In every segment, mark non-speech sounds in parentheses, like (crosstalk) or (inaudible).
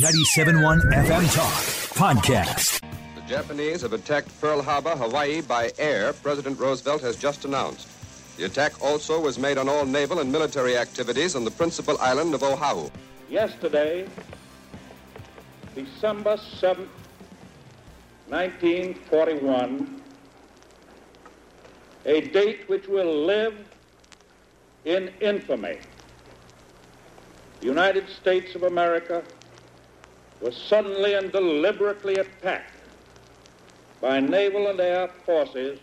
97.1 FM Talk Podcast. The Japanese have attacked Pearl Harbor, Hawaii by air, President Roosevelt has just announced. The attack also was made on all naval and military activities on the principal island of Oahu. Yesterday, December 7th, 1941, a date which will live in infamy. The United States of America was suddenly and deliberately attacked by naval and air forces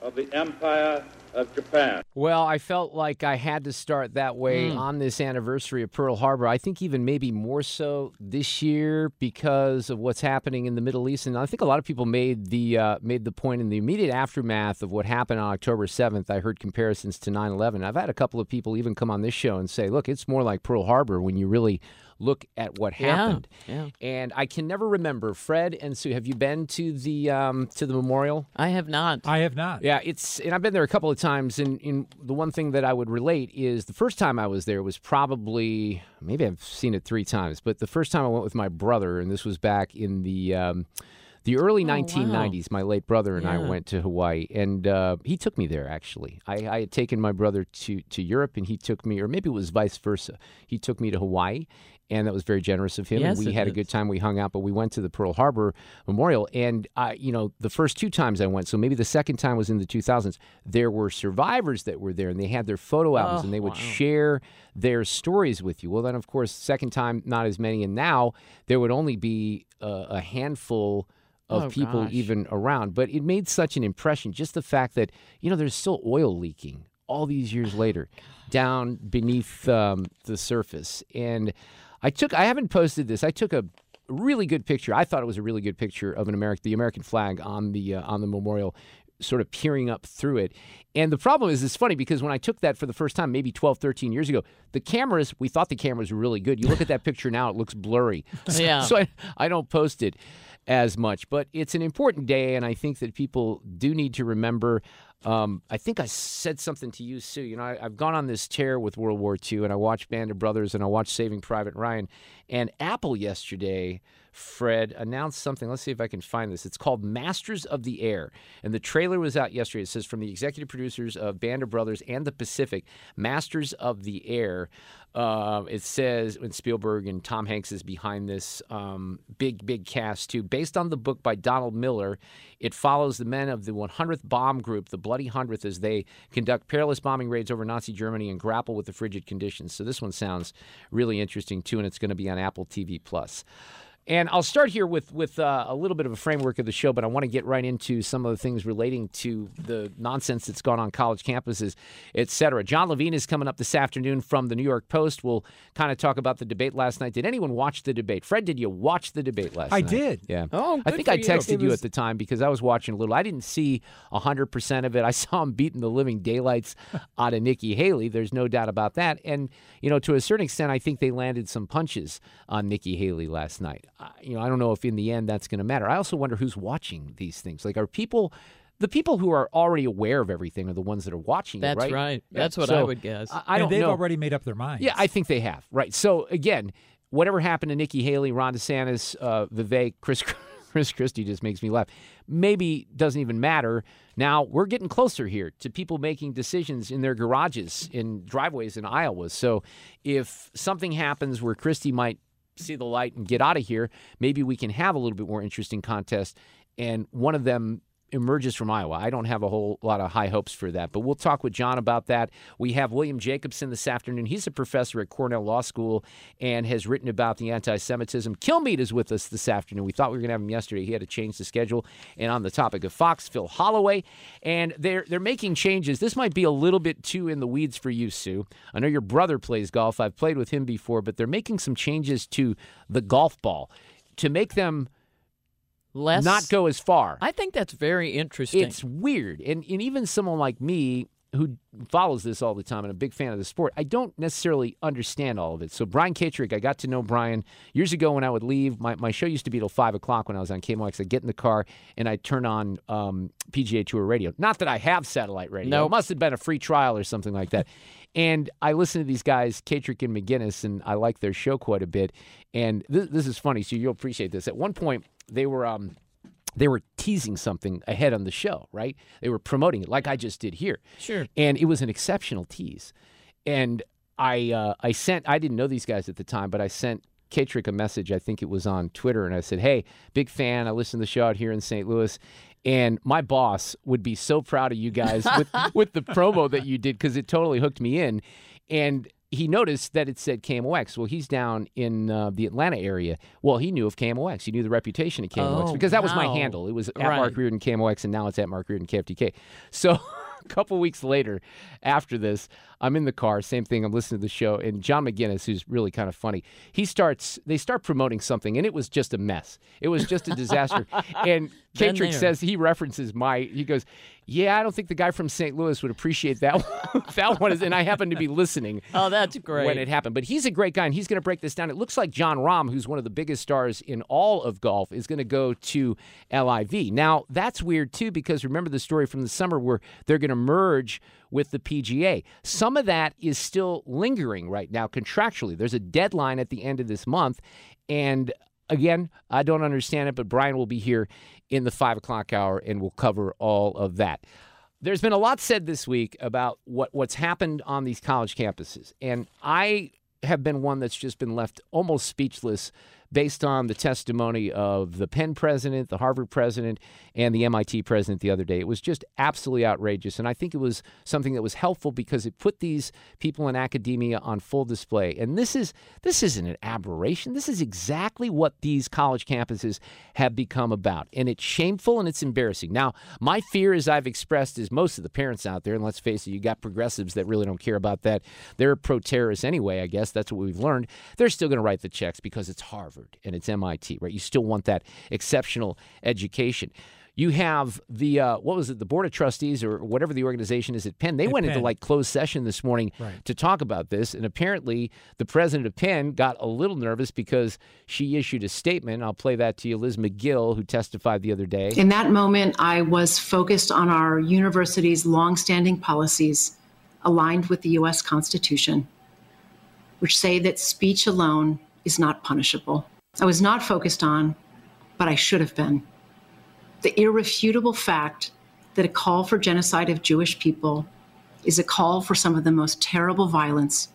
of the Empire of Japan. Well, I felt like I had to start that way Hmm. on this anniversary of Pearl Harbor. I think even maybe more so this year because of what's happening in the Middle East. And I think a lot of people made the uh, made the point in the immediate aftermath of what happened on October 7th. I heard comparisons to 9/11. I've had a couple of people even come on this show and say, "Look, it's more like Pearl Harbor when you really look at what happened." yeah. And I can never remember. Fred and Sue, have you been to the um, to the memorial? I have not. I have not. Yeah, it's and I've been there a couple of times, and, and the one thing that I would relate is the first time I was there was probably maybe I've seen it three times, but the first time I went with my brother, and this was back in the. Um, the early 1990s, my late brother and I went to Hawaii, and uh, he took me there. Actually, I, I had taken my brother to to Europe, and he took me, or maybe it was vice versa. He took me to Hawaii, and that was very generous of him. Yes, and we had a good time. We hung out, but we went to the Pearl Harbor Memorial, and I, you know, the first two times I went, so maybe the second time was in the 2000s. There were survivors that were there, and they had their photo albums, Oh, and they would wow. share their stories with you. Well, then of course, second time not as many, and now there would only be a, a handful of Oh, people gosh. even around. But it made such an impression, just the fact that you know there's still oil leaking all these years later down beneath um, the surface. And I took, I haven't posted this. I took a really good picture. I thought it was a really good picture of an American, the American flag on the uh, on the memorial. Sort of peering up through it. And the problem is, it's funny because when I took that for the first time, maybe 12, 13 years ago, the cameras, we thought the cameras were really good. You look at that picture now, it looks blurry. So, (laughs) Yeah. so I, I don't post it as much. But it's an important day, and I think that people do need to remember. Um, I think I said something to you, Sue. You know, I, I've gone on this tear with World War II, and I watched Band of Brothers, and I watched Saving Private Ryan. And Apple yesterday, Fred, announced something. Let's see if I can find this. It's called Masters of the Air. And the trailer was out yesterday. It says from the executive producers of Band of Brothers and The Pacific, Masters of the Air. Uh, it says when Spielberg and Tom Hanks is behind this um, big, big cast too. Based on the book by Donald Miller, it follows the men of the 100th Bomb Group, the Bloody Hundredth, as they conduct perilous bombing raids over Nazi Germany and grapple with the frigid conditions. So this one sounds really interesting too, and it's going to be on Apple TV Plus. And I'll start here with with uh, a little bit of a framework of the show, but I want to get right into some of the things relating to the nonsense that's gone on college campuses, et cetera. Jon Levine is coming up this afternoon from the New York Post. We'll kind of talk about the debate last night. Did anyone watch the debate? Fred, did you watch the debate last I night? I did. Yeah. Oh, I think for I texted It you was- at the time because I was watching a little. I didn't see 100% of it. I (laughs) saw him beating the living daylights (laughs) out of Nikki Haley. There's no doubt about that. And, you know, to a certain extent, I think they landed some punches on Nikki Haley last night. Uh, you know, I don't know if in the end that's going to matter. I also wonder who's watching these things. Like, are people. The people who are already aware of everything are the ones that are watching That's it, right? right. Yeah. That's what I would guess. I, I and don't they've know. already made up their minds. Yeah, I think they have. Right. So again, whatever happened to Nikki Haley, Ron DeSantis, uh, Vivek, Chris (laughs) Chris Christie just makes me laugh. Maybe doesn't even matter. Now we're getting closer here to people making decisions in their garages, in driveways in Iowa. So if something happens where Christie might see the light and get out of here, maybe we can have a little bit more interesting contest. And one of them emerges from Iowa. I don't have a whole lot of high hopes for that, but we'll talk with Jon about that. We have William Jacobson this afternoon. He's a professor at Cornell Law School and has written about the anti Semitism. Kilmeade is with us this afternoon. We thought we were going to have him yesterday. He had to change the schedule. And on the topic of Fox, Phil Holloway. And they're, they're making changes. This might be a little bit too in the weeds for you, Sue. I know your brother plays golf. I've played with him before, but they're making some changes to the golf ball to make them Less, not go as far. I think that's very interesting. It's weird. And, and even someone like me who follows this all the time and a big fan of the sport, I don't necessarily understand all of it. So Brian Katrek, I got to know Brian years ago when I would leave. My, my show used to be till 5 o'clock when I was on KMOX. I'd get in the car and I'd turn on um, PGA Tour radio. Not that I have satellite radio. Nope. It must have been a free trial or something like that. (laughs) And I listen to these guys, Katrek and Maginnes, and I like their show quite a bit. And this, this is funny, so you'll appreciate this. At one point, they were um, they were teasing something ahead on the show, right? They were promoting it like I just did here. Sure. And it was an exceptional tease. And I uh, I sent I didn't know these guys at the time, but I sent Katrek a message. I think it was on Twitter, and I said, "Hey, big fan. I listen to the show out here in St. Louis." And my boss would be so proud of you guys with, (laughs) with the promo that you did because it totally hooked me in. And he noticed that it said KMOX. Well, he's down in uh, the Atlanta area. Well, he knew of KMOX. He knew the reputation of KMOX Oh, because that was my handle. It was at Right. Mark Reardon KMOX, and now it's at Mark Reardon KFTK. So (laughs) a couple weeks later, after this, I'm in the car. Same thing. I'm listening to the show, and John Maginnes, who's really kind of funny, he starts. They start promoting something, and it was just a mess. It was just a disaster. (laughs) and Been says he references my. He goes, "Yeah, I don't think the guy from St. Louis would appreciate that. one. (laughs) that one is." And I happen to be listening (laughs) oh, that's great. when it happened. But he's a great guy, and he's going to break this down. It looks like Jon Rahm, who's one of the biggest stars in all of golf, is going to go to LIV. Now, that's weird, too, because remember the story from the summer where they're going to merge with the PGA. Some of that is still lingering right now contractually. There's a deadline at the end of this month, and again, I don't understand it, but Brian will be here in the five o'clock hour and we'll cover all of that. There's been a lot said this week about what, what's happened on these college campuses. And I have been one that's just been left almost speechless based on the testimony of the Penn president, the Harvard president, and the MIT president the other day. It was just absolutely outrageous. And I think it was something that was helpful because it put these people in academia on full display. And this is this isn't an aberration. This is exactly what these college campuses have become about. And it's shameful and it's embarrassing. Now, my fear, as I've expressed, is most of the parents out there, and let's face it, you got progressives that really don't care about that. They're pro terrorists anyway, I guess. That's what we've learned. They're still going to write the checks because it's Harvard and it's MIT, right? You still want that exceptional education. You have the uh, what was it? The board of trustees or whatever the organization is at Penn. They went into like closed session this morning Right. to talk about this, and apparently the president of Penn got a little nervous because she issued a statement. I'll play that to you, Liz Magill, who testified the other day. In that moment, I was focused on our university's longstanding policies aligned with the U.S. Constitution, which say that speech alone is not punishable. I was not focused on, but I should have been, the irrefutable fact that a call for genocide of Jewish people is a call for some of the most terrible violence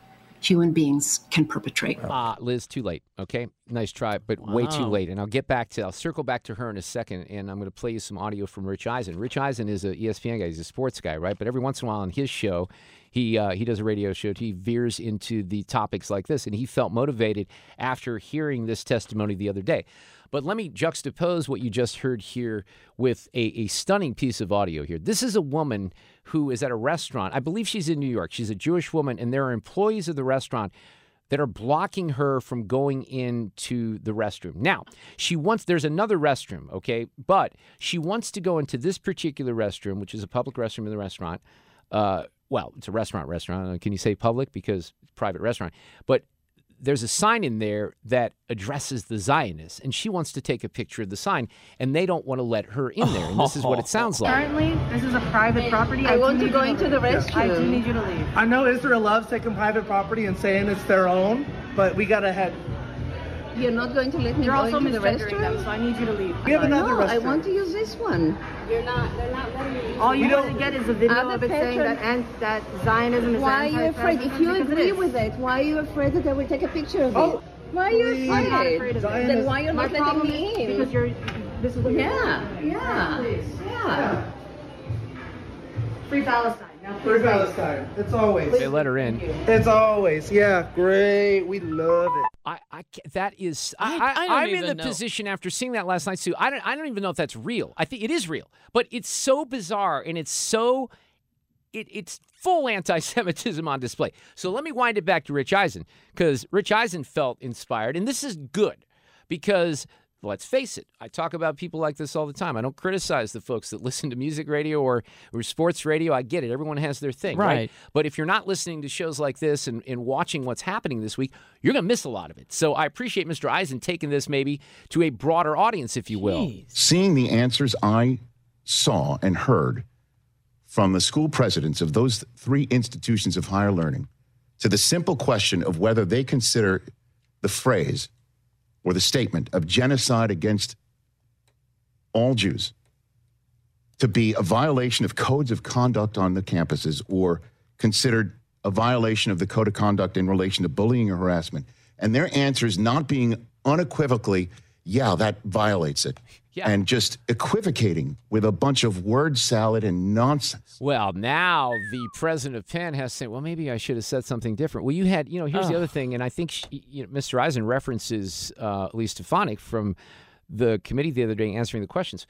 human beings can perpetrate. Ah, Liz, too late. Okay, nice try, but way too late. And I'll get back to, I'll circle back to her in a second, and I'm going to play you some audio from Rich Eisen. Rich Eisen is a E ESPN guy. He's a sports guy, right? But every once in a while on his show, he uh, he does a radio show. He veers into the topics like this, and he felt motivated after hearing this testimony the other day. But let me juxtapose what you just heard here with a, a stunning piece of audio here. This is a woman who is at a restaurant. I believe she's in New York. She's a Jewish woman, and there are employees of the restaurant that are blocking her from going into the restroom. Now, she wants, there's another restroom, okay? But she wants to go into this particular restroom, which is a public restroom in the restaurant. Uh, well, it's a restaurant, restaurant. Can you say public? Because private restaurant. But there's a sign in there that addresses the Zionists, and she wants to take a picture of the sign, and they don't want to let her in there. And this is what it (laughs) sounds like. Currently, this is a private property. I do want to need go you into the leave. I do need you to leave. I know Israel loves taking private property and saying it's their own, but we gotta head. You're not going to let me You're go also into the misgendering them, so I need you to leave. We have another no, I want to use this one. You're not. They're not letting you. All you We want to get is a video Other of it saying that and, that Zionism is Why are you afraid? If you agree it with it, why are you afraid that I will take a picture of Oh, it? Why are you afraid? I'm not afraid of it. Then why you're My not letting me in? because you're This is what Yeah, yeah, yeah. Free Palestine. Now Free Palestine. It's always. They let her in. It's always. Yeah, great. We love it. I, I that is I, I- am in the know. position after seeing that last night, Sue. I don't I don't even know if that's real. I think it is real, but it's so bizarre and it's so it, it's full anti-Semitism on display. So let me wind it back to Rich Eisen because Rich Eisen felt inspired, and this is good because let's face it, I talk about people like this all the time. I don't criticize the folks that (laughs) listen to music radio or, or sports radio. I get it. Everyone has their thing, right? Right. But if you're not listening to shows like this and, and watching what's happening this week, you're going to miss a lot of it. So I appreciate Mr. Eisen taking this maybe to a broader audience, if you will. Seeing the answers I saw and heard from the school presidents of those three institutions of higher learning to the simple question of whether they consider the phrase or the statement of genocide against all Jews to be a violation of codes of conduct on the campuses or considered a violation of the code of conduct in relation to bullying or harassment. And their answers not being unequivocally, yeah, that violates it. Yeah. And just equivocating with a bunch of word salad and nonsense. Well, now the president of Penn has said, well, maybe I should have said something different. Well, you had, you know, here's the other thing, and I think she, you know, Mr. Eisen references uh, Elise Stefanik from the committee the other day answering the questions.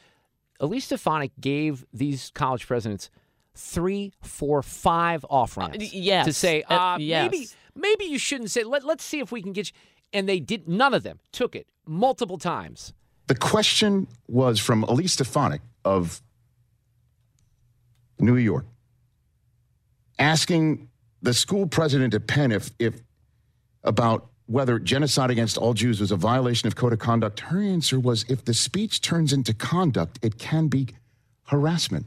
Elise Stefanik gave these college presidents three, four, five off ramps Uh, yes. to say, Uh, uh, yes. maybe, maybe you shouldn't say. Let, let's see if we can get you. And they did. None of them took it multiple times. The question was from Elise Stefanik of New York, asking the school president at Penn if, if about whether genocide against all Jews was a violation of code of conduct. Her answer was if the speech turns into conduct, it can be harassment.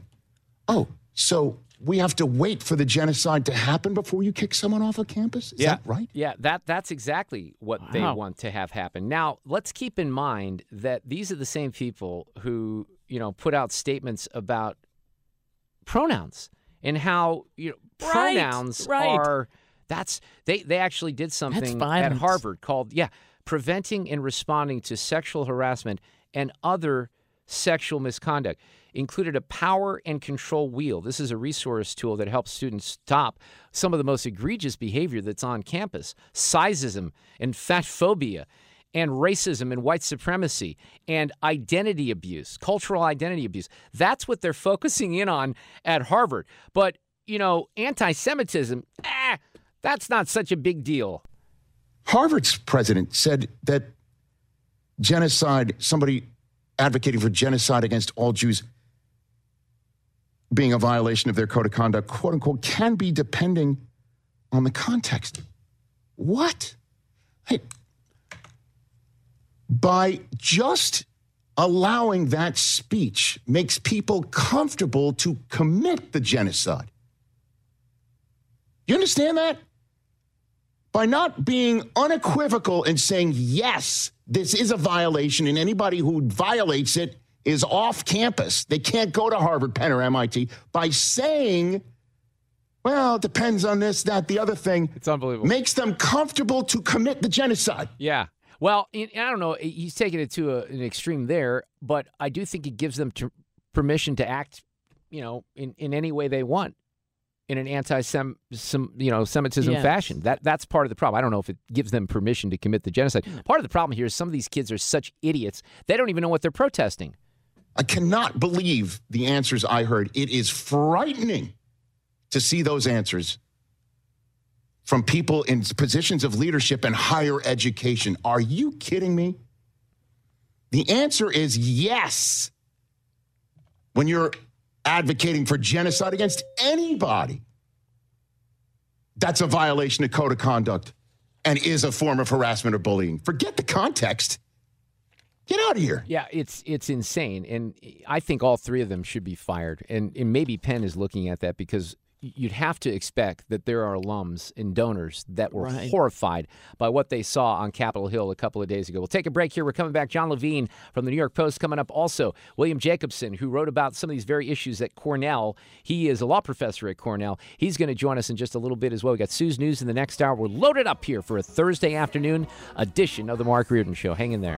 Oh, so we have to wait for the genocide to happen before you kick someone off a campus? Is that right? Yeah, that that's exactly what they want to have happen. Now, let's keep in mind that these are the same people who, you know, put out statements about pronouns and how, you know, Right, pronouns right. are that's they they actually did something at. Harvard called yeah, preventing and responding to sexual harassment and other sexual misconduct included a power and control wheel. This is a resource tool that helps students stop some of the most egregious behavior that's on campus sizeism and fat phobia and racism and white supremacy and identity abuse, cultural identity abuse. That's what they're focusing in on at Harvard. But, you know, anti Semitism, ah, that's not such a big deal. Harvard's president said that genocide, somebody advocating for genocide against all Jews being a violation of their code of conduct, quote unquote, can be depending on the context. What? Hey, by just allowing that speech makes people comfortable to commit the genocide. You understand that? by not being unequivocal and saying, yes, this is a violation, and anybody who violates it is off campus. They can't go to Harvard, Penn, or MIT. By saying, well, it depends on this, that, the other thing, It's unbelievable. makes them comfortable to commit the genocide. Yeah. Well, I don't know. He's taking it to a, an extreme there, but I do think it gives them to, permission to act, you know, in, in any way they want, in an anti-sem, some, you know, Semitism Yes. fashion. That that's part of the problem. I don't know if it gives them permission to commit the genocide. Hmm. Part of the problem here is some of these kids are such idiots they don't even know what they're protesting. I cannot believe the answers I heard. It is frightening to see those answers from people in positions of leadership and higher education. Are you kidding me? The answer is yes. When you're advocating for genocide against anybody, that's a violation of code of conduct and is a form of harassment or bullying. Forget the context. Get out of here. Yeah, it's it's insane, and I think all three of them should be fired. And, and maybe Penn is looking at that because you'd have to expect that there are alums and donors that were Right. horrified by what they saw on Capitol Hill a couple of days ago. We'll take a break here. We're coming back. Jon Levine from the New York Post coming up. Also, William Jacobson, who wrote about some of these very issues at Cornell. He is a law professor at Cornell. He's going to join us in just a little bit as well. We got Sue's News in the next hour. We're loaded up here for a Thursday afternoon edition of the Mark Reardon Show. Hang in there.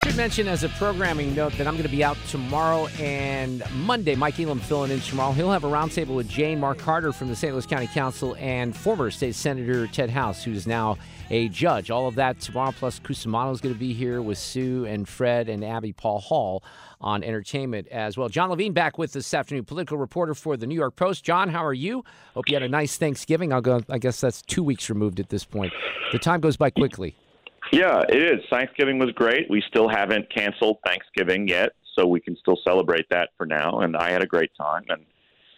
Should mention as a programming note that I'm going to be out tomorrow and Monday. Mike Elam filling in tomorrow. He'll have a roundtable with Jane Mark Carter from the St. Louis County Council and former State Senator Ted House, who's now a judge. All of that tomorrow. Plus, Cusimano is going to be here with Sue and Fred and Abby Paul Hall on entertainment as well. Jon Levine back with us this afternoon, political reporter for the New York Post. Jon, how are you? Hope you had a nice Thanksgiving. I'll go. I guess that's two weeks removed at this point. The time goes by quickly. Yeah, it is. Thanksgiving was great. We still haven't canceled Thanksgiving yet, so we can still celebrate that for now. And I had a great time and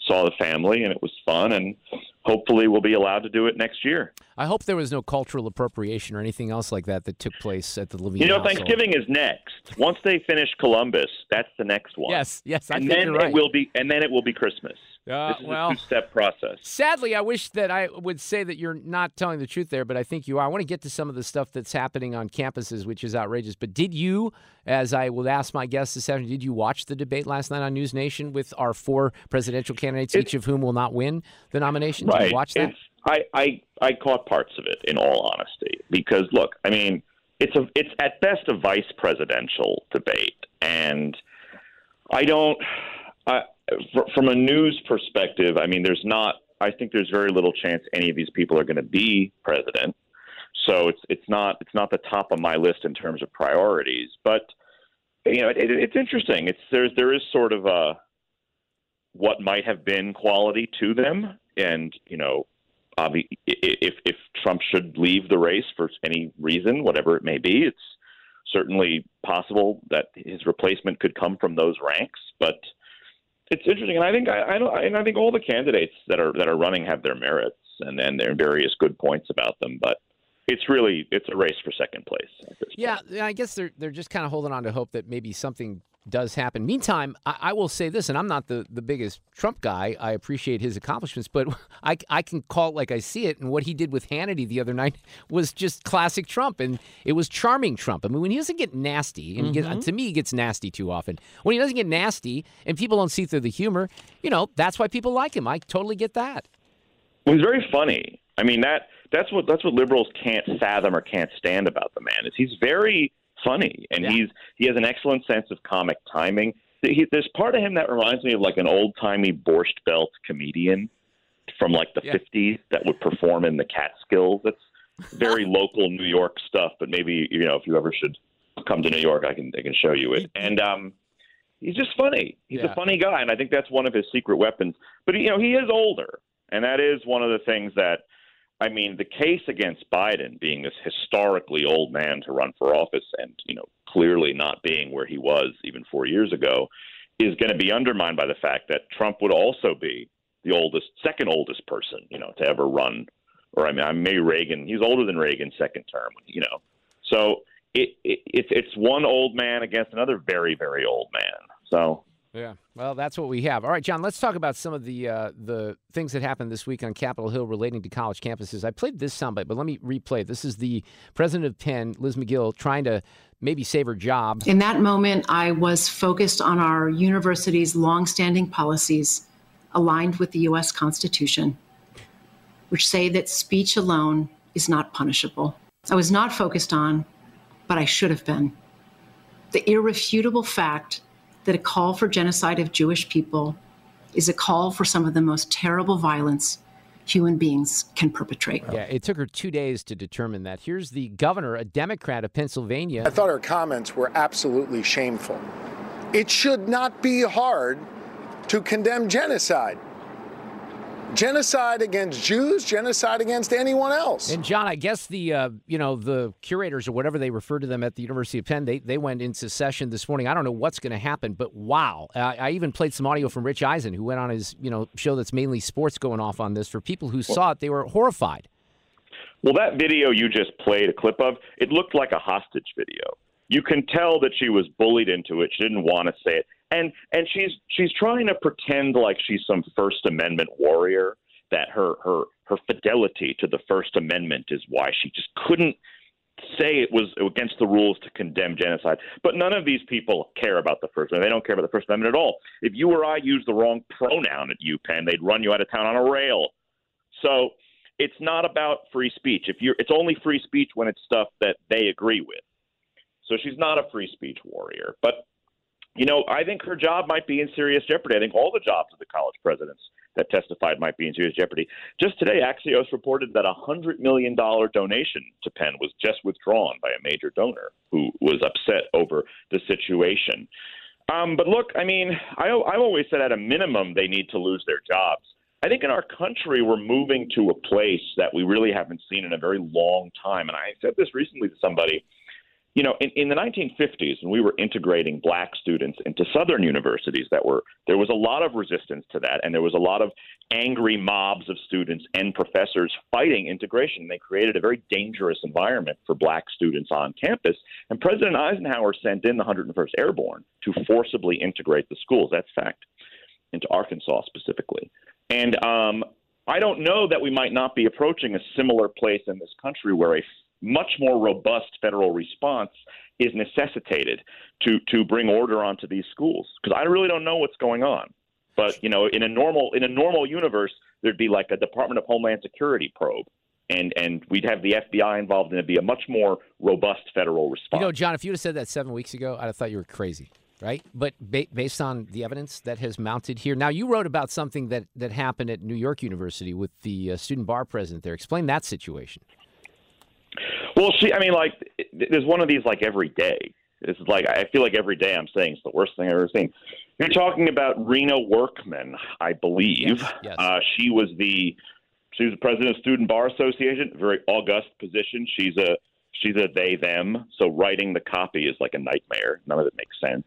saw the family, and it was fun. And hopefully, we'll be allowed to do it next year. I hope there was no cultural appropriation or anything else like that that took place at the Levine. You know, household. Thanksgiving is next. Once they finish Columbus, that's the next one. Yes, yes, I and think then you're right. it will be, and then it will be Christmas. Uh, this is well- a two-step process. Sadly, I wish that I would say that you're not telling the truth there, but I think you are. I want to get to some of the stuff that's happening on campuses, which is outrageous. But did you, as I will ask my guests this afternoon, did you watch the debate last night on News Nation with our four presidential candidates, each of whom will not win the nomination? Did Right. you watch that? It's, I, I I caught parts of it in all honesty because look, I mean, it's a it's at best a vice presidential debate, and I don't. I, from a news perspective, I mean, there's not. I think there's very little chance any of these people are going to be president. So it's it's not it's not the top of my list in terms of priorities, but you know, it, it, it's interesting. It's there's there is sort of a what might have been quality to them, and you know, if if Trump should leave the race for any reason, whatever it may be, it's certainly possible that his replacement could come from those ranks. But it's interesting, and I think I, I don't, and I think all the candidates that are that are running have their merits and and there are various good points about them, but. It's really it's a race for second place. Yeah, yeah, I guess they're they're just kind of holding on to hope that maybe something does happen. Meantime, I, I will say this, and I'm not the, the biggest Trump guy. I appreciate his accomplishments, but (laughs) I, I can call it like I see it. And what he did with Hannity the other night (laughs) was just classic Trump, and it was charming Trump. I mean, when he doesn't get nasty, and he Mhm. get, to me, he gets nasty too often. When he doesn't get nasty, and people don't see through the humor, you know, that's why people like him. I totally get that. Well, he's very funny. I mean that that's what that's what liberals can't fathom or can't stand about the man is he's very funny and he's he has an excellent sense of comic timing. He, there's part of him that reminds me of like an old timey borscht belt comedian from like the Yeah. 50s that would perform in the Catskills. That's very (laughs) local New York stuff, but maybe you know if you ever should come to New York, I can I can show you it. (laughs) And um, he's just funny. He's Yeah. a funny guy, and I think that's one of his secret weapons. But you know, he is older, and that is one of the things that. I mean, the case against Biden being this historically old man to run for office, and you know, clearly not being where he was even four years ago, is going to be undermined by the fact that Trump would also be the oldest, second oldest person, you know, to ever run. Or I mean, I'm maybe Reagan. He's older than Reagan's second term, you know. So it, it it's one old man against another very very old man. So Yeah. Well, that's what we have. All right, Jon. Let's talk about some of the uh, the things that happened this week on Capitol Hill relating to college campuses. I played this soundbite, but let me replay. This is the president of Penn, Liz Magill, trying to maybe save her job. In that moment, I was focused on our university's longstanding policies aligned with the U.S. Constitution, which say that speech alone is not punishable. I was not focused on, but I should have been, the irrefutable fact that a call for genocide of Jewish people is a call for some of the most terrible violence human beings can perpetrate. Yeah, it took her two days to determine that. Here's the governor, a Democrat of Pennsylvania. I thought her comments were absolutely shameful. It should not be hard to condemn genocide. Genocide against Jews, genocide against anyone else. And Jon, I guess the uh, you know the curators or whatever they refer to them at the University of Penn, they they went into session this morning. I don't know what's going to happen, but wow! I, I even played some audio from Rich Eisen, who went on his you know show that's mainly sports, going off on this. For people who saw it, they were horrified. Well, that video you just played a clip of, it looked like a hostage video. You can tell that she was bullied into it. She didn't want to say it, and and she's she's trying to pretend like she's some First Amendment warrior. That her her her fidelity to the First Amendment is why she just couldn't say it was against the rules to condemn genocide. But none of these people care about the First Amendment. They don't care about the First Amendment at all. If you or I used the wrong pronoun at UPenn, they'd run you out of town on a rail. So it's not about free speech. If you're, it's only free speech when it's stuff that they agree with. So she's not a free speech warrior. But you know, I think her job might be in serious jeopardy. I think all the jobs of the college presidents that testified might be in serious jeopardy. Just today, Axios reported that a $100 million donation to Penn was just withdrawn by a major donor who was upset over the situation. Um, but look, I mean, I, I've always said at a minimum they need to lose their jobs. I think in our country we're moving to a place that we really haven't seen in a very long time. And I said this recently to somebody you know, in, in the 1950s, when we were integrating black students into southern universities, that were there was a lot of resistance to that, and there was a lot of angry mobs of students and professors fighting integration. They created a very dangerous environment for black students on campus. And President Eisenhower sent in the 101st Airborne to forcibly integrate the schools. That's fact into Arkansas specifically. And um, I don't know that we might not be approaching a similar place in this country where a much more robust federal response is necessitated to to bring order onto these schools because I really don't know what's going on. But you know, in a normal in a normal universe, there'd be like a Department of Homeland Security probe, and and we'd have the FBI involved, and it'd be a much more robust federal response. You know, Jon, if you'd have said that seven weeks ago, I'd have thought you were crazy. Right, but ba- based on the evidence that has mounted here, now you wrote about something that that happened at New York University with the uh, student bar president there. Explain that situation. Well, she, I mean, like, there's one of these like every day. This is like I feel like every day I'm saying it's the worst thing I've ever seen. You're talking about Ryna Workman, I believe. Yes, yes. Uh, she was the she was the president of Student Bar Association, a very august position. She's a she's a they them. So writing the copy is like a nightmare. None of it makes sense.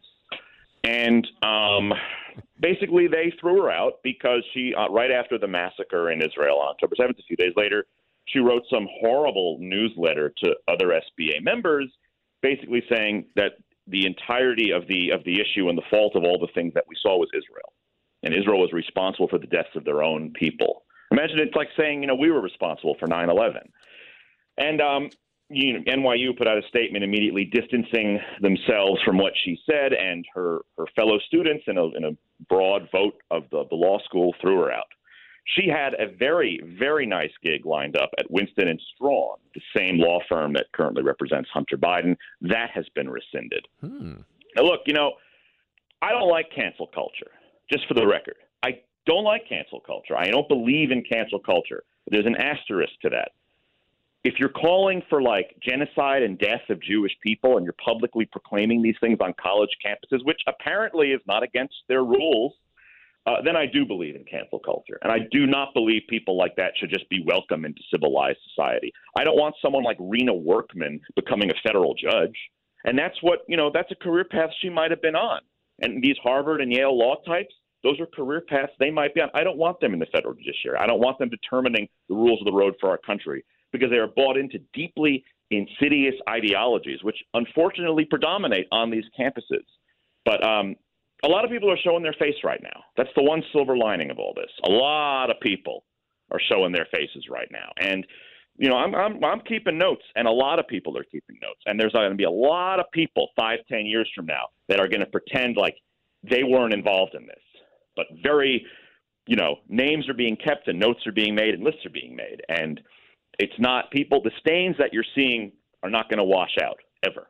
And um, basically, they threw her out because she, uh, right after the massacre in Israel on October 7th, a few days later, she wrote some horrible newsletter to other SBA members, basically saying that the entirety of the of the issue and the fault of all the things that we saw was Israel, and Israel was responsible for the deaths of their own people. Imagine it's like saying, you know, we were responsible for 9/11, and um, you know, NYU put out a statement immediately distancing themselves from what she said, and her her fellow students in a in a broad vote of the the law school threw her out. She had a very, very nice gig lined up at Winston and Strawn, the same law firm that currently represents Hunter Biden. That has been rescinded. Hmm. Now, look, you know, I don't like cancel culture, just for the record. I don't like cancel culture. I don't believe in cancel culture. There's an asterisk to that. If you're calling for like genocide and death of Jewish people and you're publicly proclaiming these things on college campuses, which apparently is not against their rules, uh, then I do believe in cancel culture. And I do not believe people like that should just be welcome into civilized society. I don't want someone like Ryna Workman becoming a federal judge. And that's what, you know, that's a career path she might have been on. And these Harvard and Yale law types, those are career paths they might be on. I don't want them in the federal judiciary. I don't want them determining the rules of the road for our country because they are bought into deeply insidious ideologies, which unfortunately predominate on these campuses. But um, a lot of people are showing their face right now. That's the one silver lining of all this. A lot of people are showing their faces right now, and you know, I'm I'm I'm keeping notes, and a lot of people are keeping notes, and there's going to be a lot of people five, ten years from now that are going to pretend like they weren't involved in this, but very, you know, names are being kept and notes are being made and lists are being made, and it's not people. The stains that you're seeing are not going to wash out ever.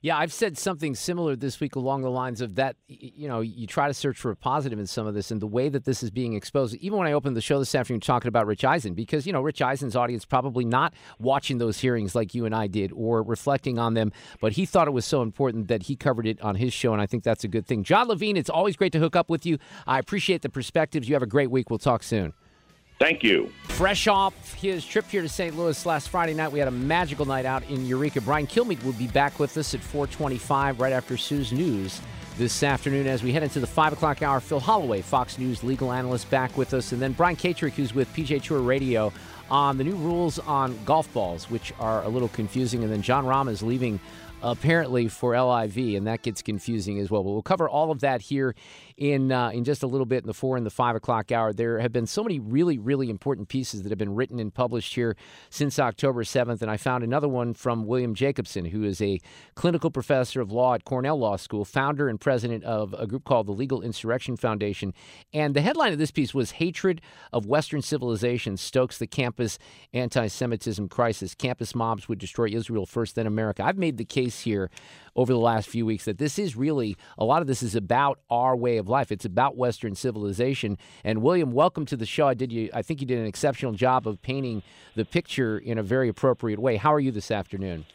Yeah, I've said something similar this week along the lines of that. You know, you try to search for a positive in some of this, and the way that this is being exposed. Even when I opened the show this afternoon talking about Rich Eisen, because you know Rich Eisen's audience probably not watching those hearings like you and I did, or reflecting on them, but he thought it was so important that he covered it on his show, and I think that's a good thing. Jon Levine, it's always great to hook up with you. I appreciate the perspectives. You have a great week. We'll talk soon. Thank you. Fresh off his trip here to St. Louis last Friday night, we had a magical night out in Eureka. Brian Kilmeade will be back with us at 425 right after Sue's News this afternoon as we head into the 5 o'clock hour. Phil Holloway, Fox News legal analyst, back with us. And then Brian Katrek, who's with PGA Tour Radio on the new rules on golf balls, which are a little confusing. And then Jon Rahm is leaving apparently for LIV, and that gets confusing as well. But we'll cover all of that here in uh, in just a little bit in the four and the five o'clock hour. There have been so many really, really important pieces that have been written and published here since October 7th, and I found another one from William Jacobson, who is a clinical professor of law at Cornell Law School, founder and president of a group called the Legal Insurrection Foundation. And the headline of this piece was Hatred of Western Civilization Stokes the Campus Anti Semitism Crisis. Campus mobs would destroy Israel first, then America. I've made the case here over the last few weeks that this is really a lot of this is about our way of life. It's about Western civilization. And William, welcome to the show. I did you. I think you did an exceptional job of painting the picture in a very appropriate way. How are you this afternoon?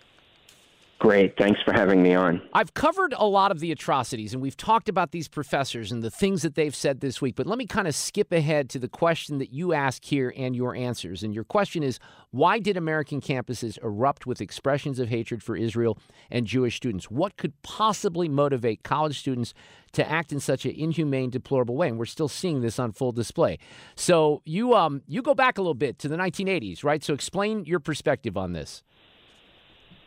Great. Thanks for having me on. I've covered a lot of the atrocities, and we've talked about these professors and the things that they've said this week. But let me kind of skip ahead to the question that you ask here and your answers. And your question is why did American campuses erupt with expressions of hatred for Israel and Jewish students? What could possibly motivate college students to act in such an inhumane, deplorable way? And we're still seeing this on full display. So you um you go back a little bit to the 1980s, right? So explain your perspective on this.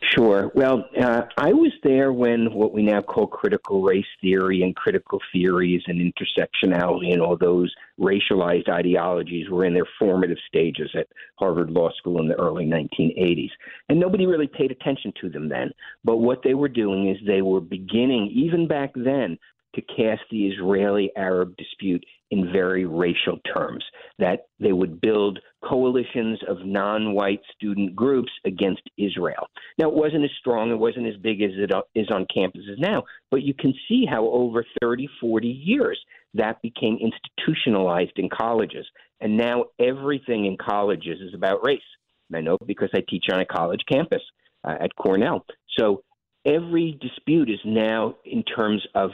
Sure. Well, uh, I was there when what we now call critical race theory and critical theories and intersectionality and all those racialized ideologies were in their formative stages at Harvard Law School in the early 1980s. And nobody really paid attention to them then. But what they were doing is they were beginning, even back then, to cast the Israeli Arab dispute in very racial terms, that they would build coalitions of non white student groups against Israel. Now, it wasn't as strong, it wasn't as big as it is on campuses now, but you can see how over 30, 40 years that became institutionalized in colleges. And now everything in colleges is about race. I know because I teach on a college campus uh, at Cornell. So every dispute is now in terms of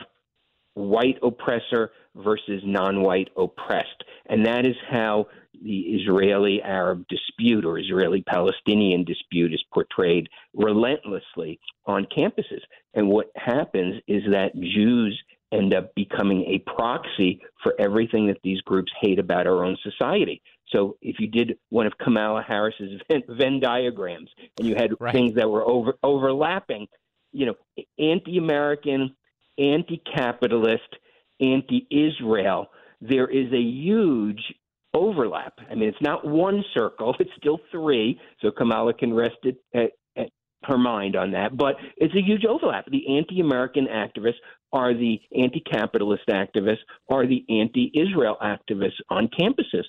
white oppressor versus non white oppressed. And that is how the Israeli Arab dispute or Israeli Palestinian dispute is portrayed relentlessly on campuses. And what happens is that Jews end up becoming a proxy for everything that these groups hate about our own society. So if you did one of Kamala Harris's (laughs) Venn diagrams and you had right. things that were over, overlapping, you know, anti-American, anti-capitalist, anti-Israel, there is a huge overlap. I mean, it's not one circle; (laughs) it's still three. So Kamala can rest it at, at her mind on that. But it's a huge overlap. The anti-American activists are the anti-capitalist activists, are the anti-Israel activists on campuses.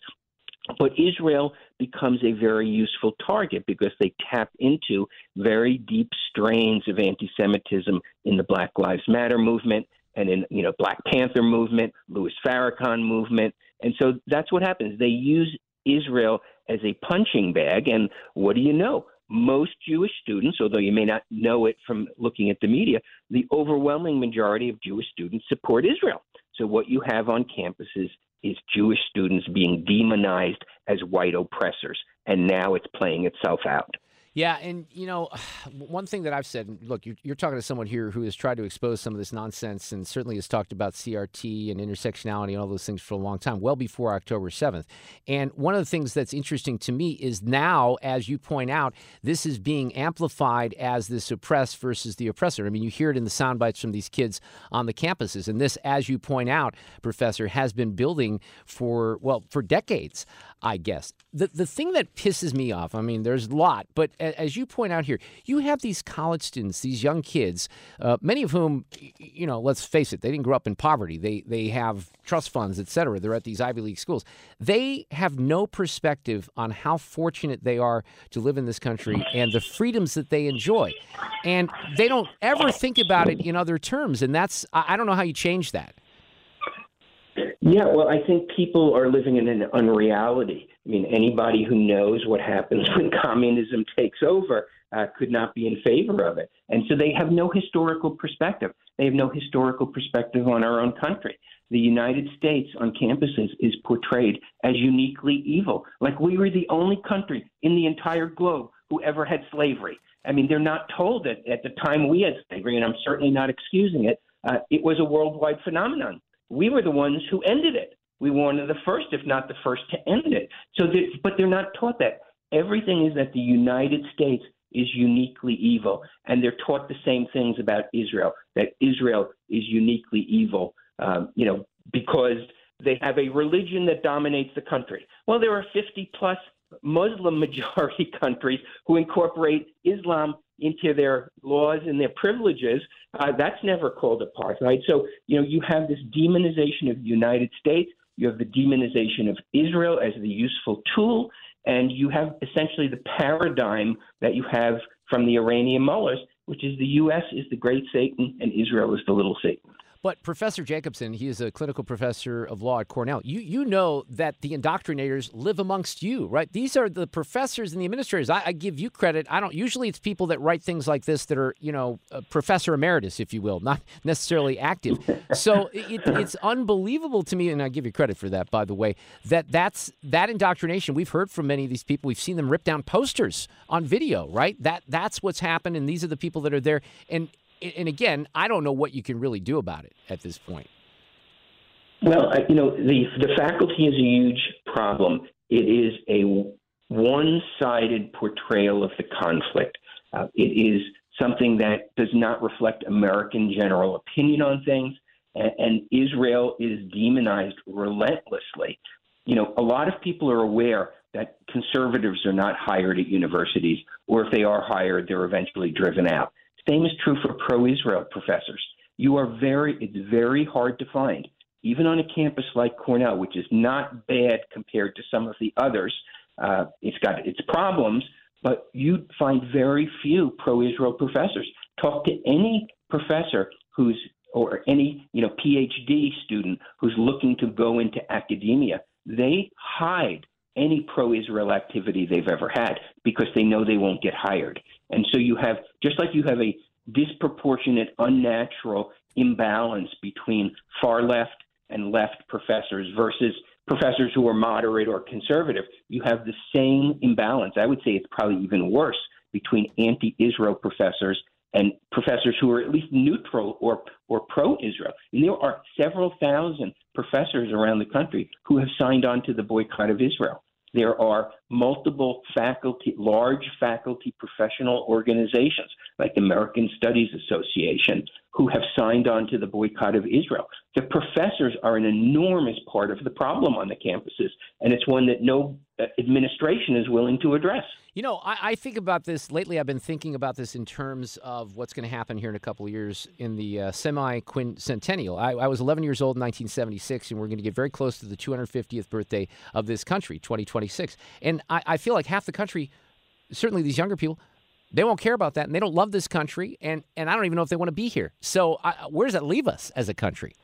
But Israel becomes a very useful target because they tap into very deep strains of anti Semitism in the Black Lives Matter movement and in you know Black Panther movement, Louis Farrakhan movement, and so that's what happens. They use Israel as a punching bag, and what do you know? Most Jewish students, although you may not know it from looking at the media, the overwhelming majority of Jewish students support Israel. So what you have on campuses is Jewish students being demonized as white oppressors, and now it's playing itself out. Yeah, and you know, (sighs) one thing that I've said, look, you're, you're, talking to someone here who has tried to expose some of this nonsense and certainly has talked about CRT and intersectionality and all those things for a long time, well before October 7th. And one of the things that's interesting to me is now, as you point out, this is being amplified as this oppressed versus the oppressor. I mean, you hear it in the sound bites from these kids on the campuses. And this, as you point out, Professor, has been building for, well, for decades. I guess. The the thing that pisses me off, I mean, there's a lot, but as you point out here, you have these college students, these young kids, uh, many of whom, you know, let's face it, they didn't grow up in poverty. They they have trust funds, et cetera. They're at these Ivy League schools. They have no perspective on how fortunate they are to live in this country and the freedoms that they enjoy, and they don't ever think about it in other terms. And that's I don't know how you change that. Yeah, well, I think people are living in an unreality. I mean, anybody who knows what happens (laughs) when communism takes over uh, could not be in favor of it. And so they have no historical perspective. They have no historical perspective on our own country. The United States on campuses is portrayed as uniquely evil, like we were the only country in the entire globe who ever had slavery. I mean, they're not told that at the time we had slavery, and I'm certainly not excusing it, uh, it was a worldwide phenomenon we were the ones who ended it. We were one of the first, if not the first, to end it. So, that, but they're not taught that. Everything is that the United States is uniquely evil, and they're taught the same things about Israel that Israel is uniquely evil, um, you know, because they have a religion that dominates the country. Well, there are 50 plus Muslim majority (laughs) countries who incorporate Islam into their laws and their privileges. Uh, that's never called apartheid. So, you know, you have this demonization of the United States, you have the demonization of Israel as the useful tool, and you have essentially the paradigm that you have from the Iranian mullahs, which is the U.S. is the great Satan and Israel is the little Satan. But Professor Jacobson, he is a clinical professor of law at Cornell. You you know that the indoctrinators live amongst you, right? These are the professors and the administrators. I, I give you credit. I don't usually it's people that write things like this that are you know professor emeritus, if you will, not necessarily active. So it, it's unbelievable to me, and I give you credit for that, by the way. That that's that indoctrination. We've heard from many of these people. We've seen them rip down posters on video, right? That that's what's happened, and these are the people that are there. And and again, I don't know what you can really do about it at this point. Well, you know, the the faculty is a huge problem. It is a one-sided portrayal of the conflict. Uh, it is something that does not reflect American general opinion on things, and, and Israel is demonized relentlessly. You know, a lot of people are aware that conservatives are not hired at universities, or if they are hired, they're eventually driven out. Same is true for pro-Israel professors. You are very, it's very hard to find, even on a campus like Cornell, which is not bad compared to some of the others. Uh, it's got its problems, but you find very few pro-Israel professors. Talk to any professor who's or any you know PhD student who's looking to go into academia. They hide any pro-Israel activity they've ever had because they know they won't get hired. And so you have, just like you have a disproportionate, unnatural imbalance between far left and left professors versus professors who are moderate or conservative, you have the same imbalance. I would say it's probably even worse between anti Israel professors and professors who are at least neutral or, or pro Israel. And there are several thousand professors around the country who have signed on to the boycott of Israel. There are multiple faculty, large faculty professional organizations like the American Studies Association who have signed on to the boycott of Israel. The professors are an enormous part of the problem on the campuses, and it's one that no administration is willing to address. You know, I, I, think about this lately. I've been thinking about this in terms of what's going to happen here in a couple of years in the uh, semi quincentennial. I, I, was 11 years old in 1976, and we're going to get very close to the 250th birthday of this country, 2026. And I, I feel like half the country, certainly these younger people, they won't care about that, and they don't love this country, and, and I don't even know if they want to be here. So, I, where does that leave us as a country?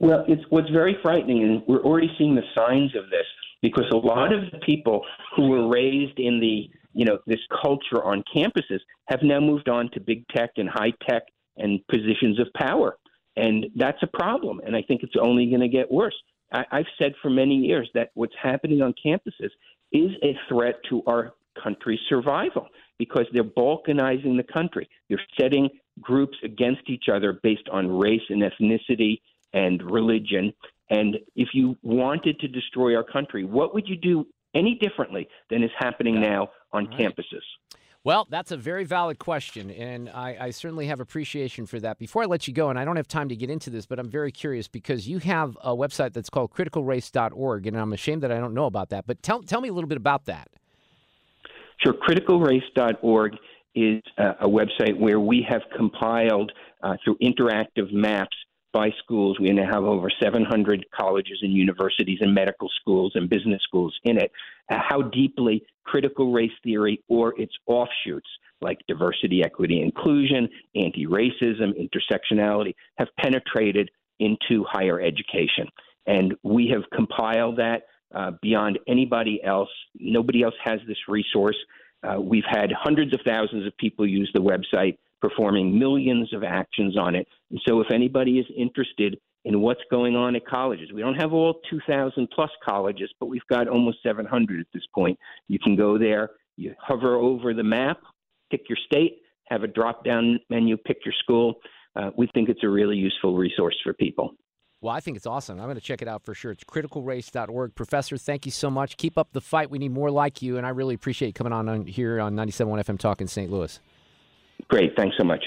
Well, it's what's very frightening, and we're already seeing the signs of this because a lot of the people who were raised in the you know this culture on campuses have now moved on to big tech and high tech and positions of power, and that's a problem. And I think it's only going to get worse. I, I've said for many years that what's happening on campuses is a threat to our country's survival because they're balkanizing the country. They're setting groups against each other based on race and ethnicity and religion. And if you wanted to destroy our country, what would you do any differently than is happening now on right. campuses? Well, that's a very valid question, and I, I, certainly have appreciation for that. Before I let you go, and I don't have time to get into this, but I'm very curious because you have a website that's called criticalrace.org, and I'm ashamed that I don't know about that. But tell, tell me a little bit about that. Sure. Criticalrace.org is a, a website where we have compiled uh, through interactive maps by schools. We now have over 700 colleges and universities and medical schools and business schools in it. Uh, how deeply critical race theory or its offshoots like diversity, equity, inclusion, anti racism, intersectionality have penetrated into higher education. And we have compiled that uh, beyond anybody else. Nobody else has this resource. Uh, we've had hundreds of thousands of people use the website performing millions of actions on it. And so, if anybody is interested in what's going on at colleges, we don't have all 2,000 plus colleges, but we've got almost 700 at this point. You can go there, you hover over the map, pick your state, have a drop down menu, pick your school. Uh, we think it's a really useful resource for people. Well, I think it's awesome. I'm going to check it out for sure. It's criticalrace.org. Professor, thank you so much. Keep up the fight. We need more like you, and I really appreciate you coming on, on here on 97.1 FM Talk in St. Louis. Great. Thanks so much.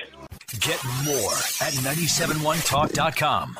Get more at 971talk.com.